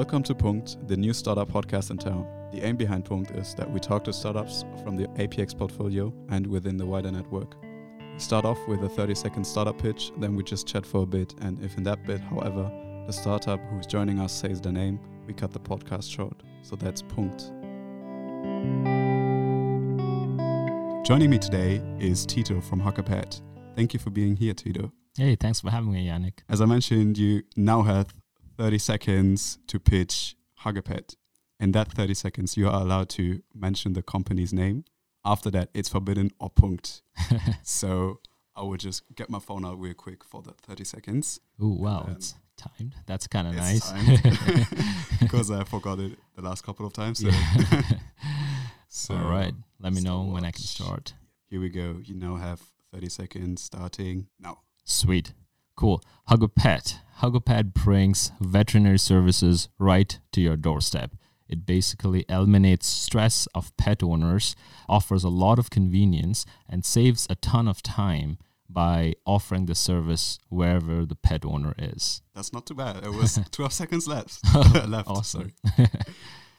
Welcome to Punkt, the new startup podcast in town. The aim behind Punkt is that we talk to startups from the APX portfolio and within the wider network. We start off with a 30 second startup pitch, then we just chat for a bit, and if in that bit, however, the startup who's joining us says their name, we cut the podcast short. So that's Punkt. Joining me today is Tito from Hug A Pet. Thank you for being here, Tito. Hey, thanks for having me, Yannick. As I mentioned, you now have 30 seconds to pitch Hug A Pet. In that 30 seconds, you are allowed to mention the company's name. After that, it's forbidden or punkt. so I will just get my phone out real quick for the 30 seconds. Oh, wow. It's timed. That's kind of nice. because I forgot it the last couple of times. So, Yeah. so All right. Let me know uh, when I can start. Here we go. You now have 30 seconds starting now. Sweet. Cool. Hug A Pet. Huggapet brings veterinary services right to your doorstep. It basically eliminates stress of pet owners, offers a lot of convenience, and saves a ton of time by offering the service wherever the pet owner is. That's not too bad. It was 12 seconds left. left. Awesome. Sorry.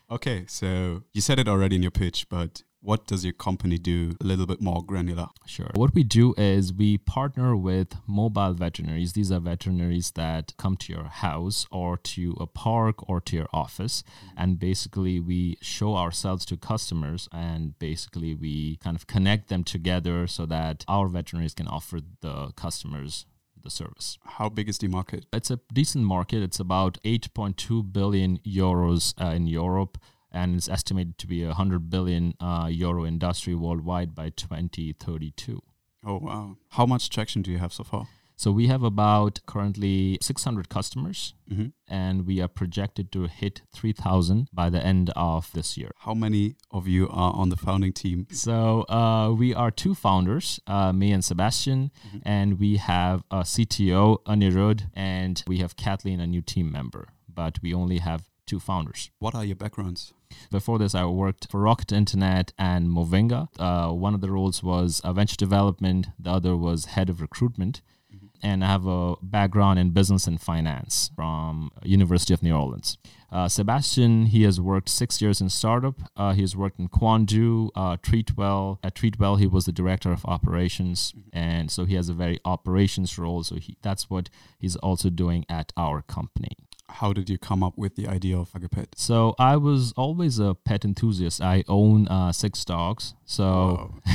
okay, so you said it already in your pitch, but what does your company do a little bit more granular? Sure. What we do is we partner with mobile veterinaries. These are veterinaries that come to your house or to a park or to your office. And basically, we show ourselves to customers and basically we kind of connect them together so that our veterinaries can offer the customers the service. How big is the market? It's a decent market. It's about 8.2 billion euros uh, in Europe and it's estimated to be a 100 billion uh, euro industry worldwide by 2032. Oh, wow. How much traction do you have so far? So we have about currently 600 customers, hmm and we are projected to hit 3,000 by the end of this year. How many of you are on the founding team? So uh, we are two founders, uh, me and Sebastian, Mhm. and we have a CTO, Anirudh, and we have Kathleen, a new team member. But we only have two founders. What are your backgrounds? Before this, I worked for Rocket Internet and Movinga. Uh, one of the roles was venture development, the other was head of recruitment. Mhm. And I have a background in business and finance from University of New Orleans. Uh, Sebastian, he has worked six years in startup. Uh, he has worked in Quandoo, uh, Treatwell. At Treatwell, he was the director of operations, and so he has a very operations role. So he, that's what he's also doing at our company. How did you come up with the idea of like a pet? So I was always a pet enthusiast. I own uh, six dogs. So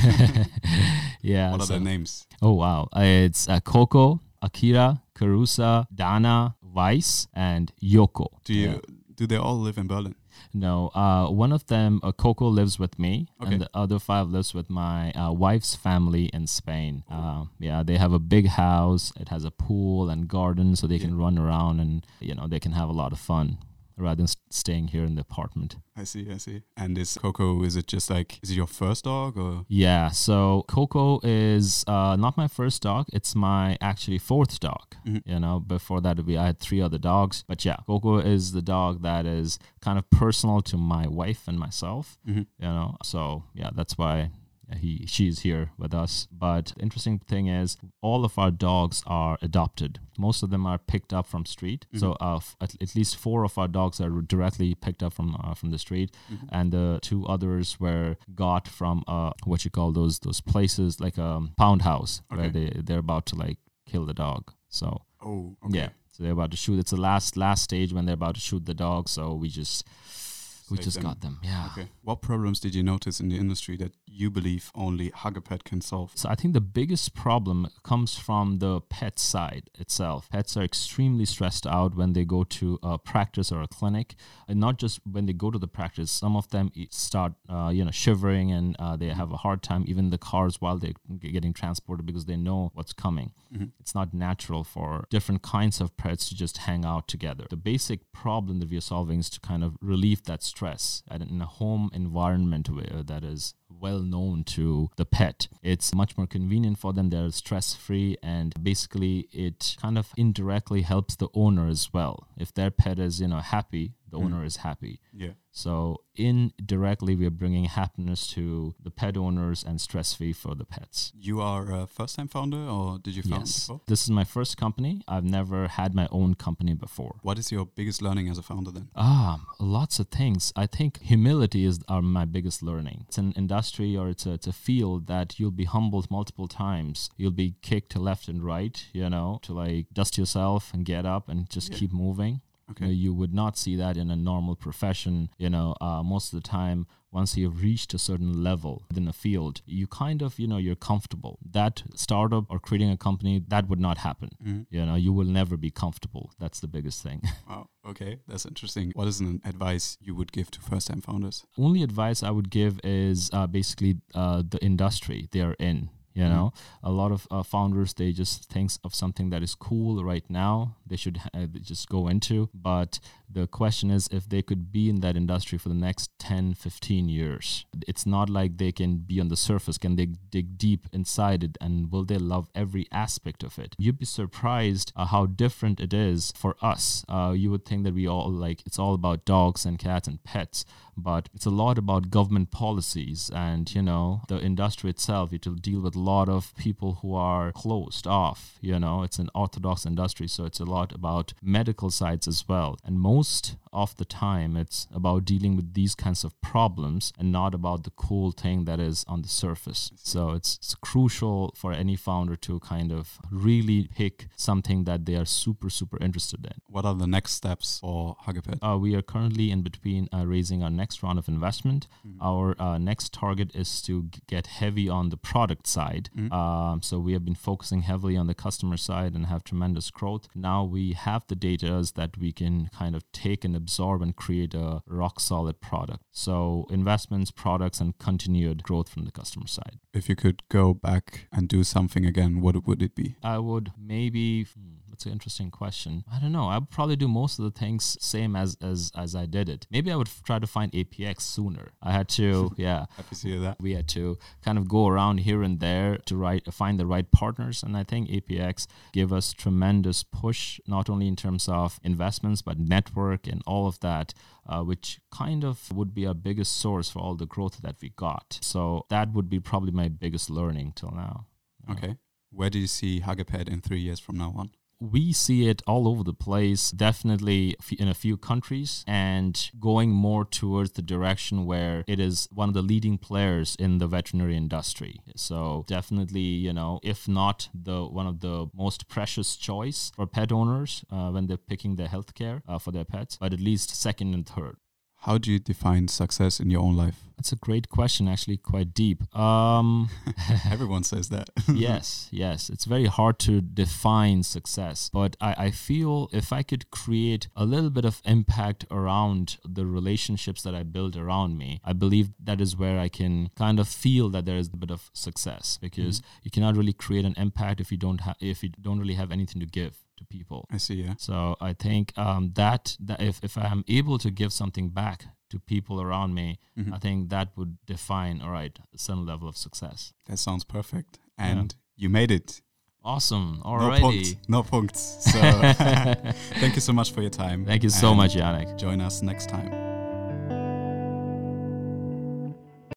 yeah. what are their names? oh wow! Uh, It's uh, Coco, Akira, Carusa, Dana, Vice, and Yoko. Do you Yeah. do they all live in Berlin? No, uh, one of them, uh, Coco, lives with me, Okay. and the other five lives with my uh, wife's family in Spain. Uh, yeah, they have a big house. It has a pool and garden, so they can run around and you know they can have a lot of fun rather than staying here in the apartment. I see, I see. And is Coco, is it just like, is it your first dog or? Yeah, so Coco is uh, not my first dog. It's my actually fourth dog. Mhm. You know, before that we I had three other dogs, but yeah, Coco is the dog that is kind of personal to my wife and myself. Mhm. You know, so yeah, that's why he she's here with us. But the interesting thing is, all of our dogs are adopted. Most of them are picked up from street. So uh, f- at, at least four of our dogs are directly picked up from uh, from the street Mhm. and the two others were got from uh what you call those those places like a pound house where they they're about to like kill the dog so Oh, okay. yeah so they're about to shoot it's the last last stage when they're about to shoot the dog so we just we just them. got them yeah Okay. What problems did you notice in the industry that you believe only Hug A Pet can solve? So I think the biggest problem comes from the pet side itself. Pets are extremely stressed out when they go to a practice or a clinic, and not just when they go to the practice. Some of them start, uh, you know, shivering and uh, they have a hard time even the cars while they're getting transported because they know what's coming. Mhm. It's not natural for different kinds of pets to just hang out together. The basic problem that we are solving is to kind of relieve that stress and in a home environment where uh, that is well known to the pet. It's much more convenient for them. They're stress free, and basically, it kind of indirectly helps the owner as well. If their pet is, you know, happy, the Mm. owner is happy. Yeah. So indirectly, we are bringing happiness to the pet owners and stress free for the pets. You are a first time founder or did you found yes, before? this is my first company. I've never had my own company before. What is your biggest learning as a founder then? Ah, lots of things. I think humility is are my biggest learning. It's an industry or it's a, it's a field that you'll be humbled multiple times. You'll be kicked left and right, you know, to like dust yourself and get up and just Yeah. keep moving. Okay. You, know, you would not see that in a normal profession. You know, uh, most of the time, once you've reached a certain level within a field, you kind of, you know, you're comfortable. That startup or creating a company, that would not happen. Mhm. You know, you will never be comfortable. That's the biggest thing. Wow. Okay. That's interesting. What is an advice you would give to first time founders? only advice I would give is uh, basically uh, the industry they are in. You Mhm. know, a lot of uh, founders they just think of something that is cool right now. They should uh, just go into. But the question is if they could be in that industry for the next 10, 15 years. It's not like they can be on the surface. Can they dig deep inside it and will they love every aspect of it? You'd be surprised uh, how different it is for us. Uh, you would think that we all like it's all about dogs and cats and pets, but it's a lot about government policies and you know the industry itself. It will deal with a lot of people who are closed off. You know, it's an orthodox industry, so it's a lot about medical sides as well. And most most of the time, it's about dealing with these kinds of problems and not about the cool thing that is on the surface. So it's, it's crucial for any founder to kind of really pick something that they are super super interested in. What are the next steps for Hug A Pet? Uh, we are currently in between uh, raising our next round of investment. Our uh, next target is to g- get heavy on the product side. Um, so we have been focusing heavily on the customer side and have tremendous growth. Now we have the data that we can kind of take and absorb and create a rock solid product. So investments, products, and continued growth from the customer side. If you could go back and do something again, what would it be? I would maybe. Hmm, that's an interesting question. I don't know. I would probably do most of the things same as as as I did it. Maybe I would f- try to find APX sooner. I had to, yeah. Happy to hear that. We had to kind of go around here and there to right, find the right partners, and I think APX gave us tremendous push, not only in terms of investments but network and all of that, uh, which kind of would be our biggest source for all the growth that we got. So that would be probably my biggest learning till now. Okay. Where do you see Hug A Pet in three years from now on? We see it all over the place, definitely in a few countries, and going more towards the direction where it is one of the leading players in the veterinary industry. So definitely, you know, if not the one of the most precious choice for pet owners uh, when they're picking their healthcare uh, for their pets, but at least second and third. How do you define success in your own life? That's a great question, actually, quite deep. Um, Everyone says that. yes, yes. It's very hard to define success, but I, I feel if I could create a little bit of impact around the relationships that I build around me, I believe that is where I can kind of feel that there is a bit of success because you cannot really create an impact if you don't have if you don't really have anything to give to people. I see, yeah. So I think um, that that if if I am able to give something back to people around me, Mhm. I think that would define all right a certain level of success. That sounds perfect. And you made it. Awesome. No Alrighty. punks. No punks. So thank you so much for your time. Thank you so much, Yannick. Join us next time.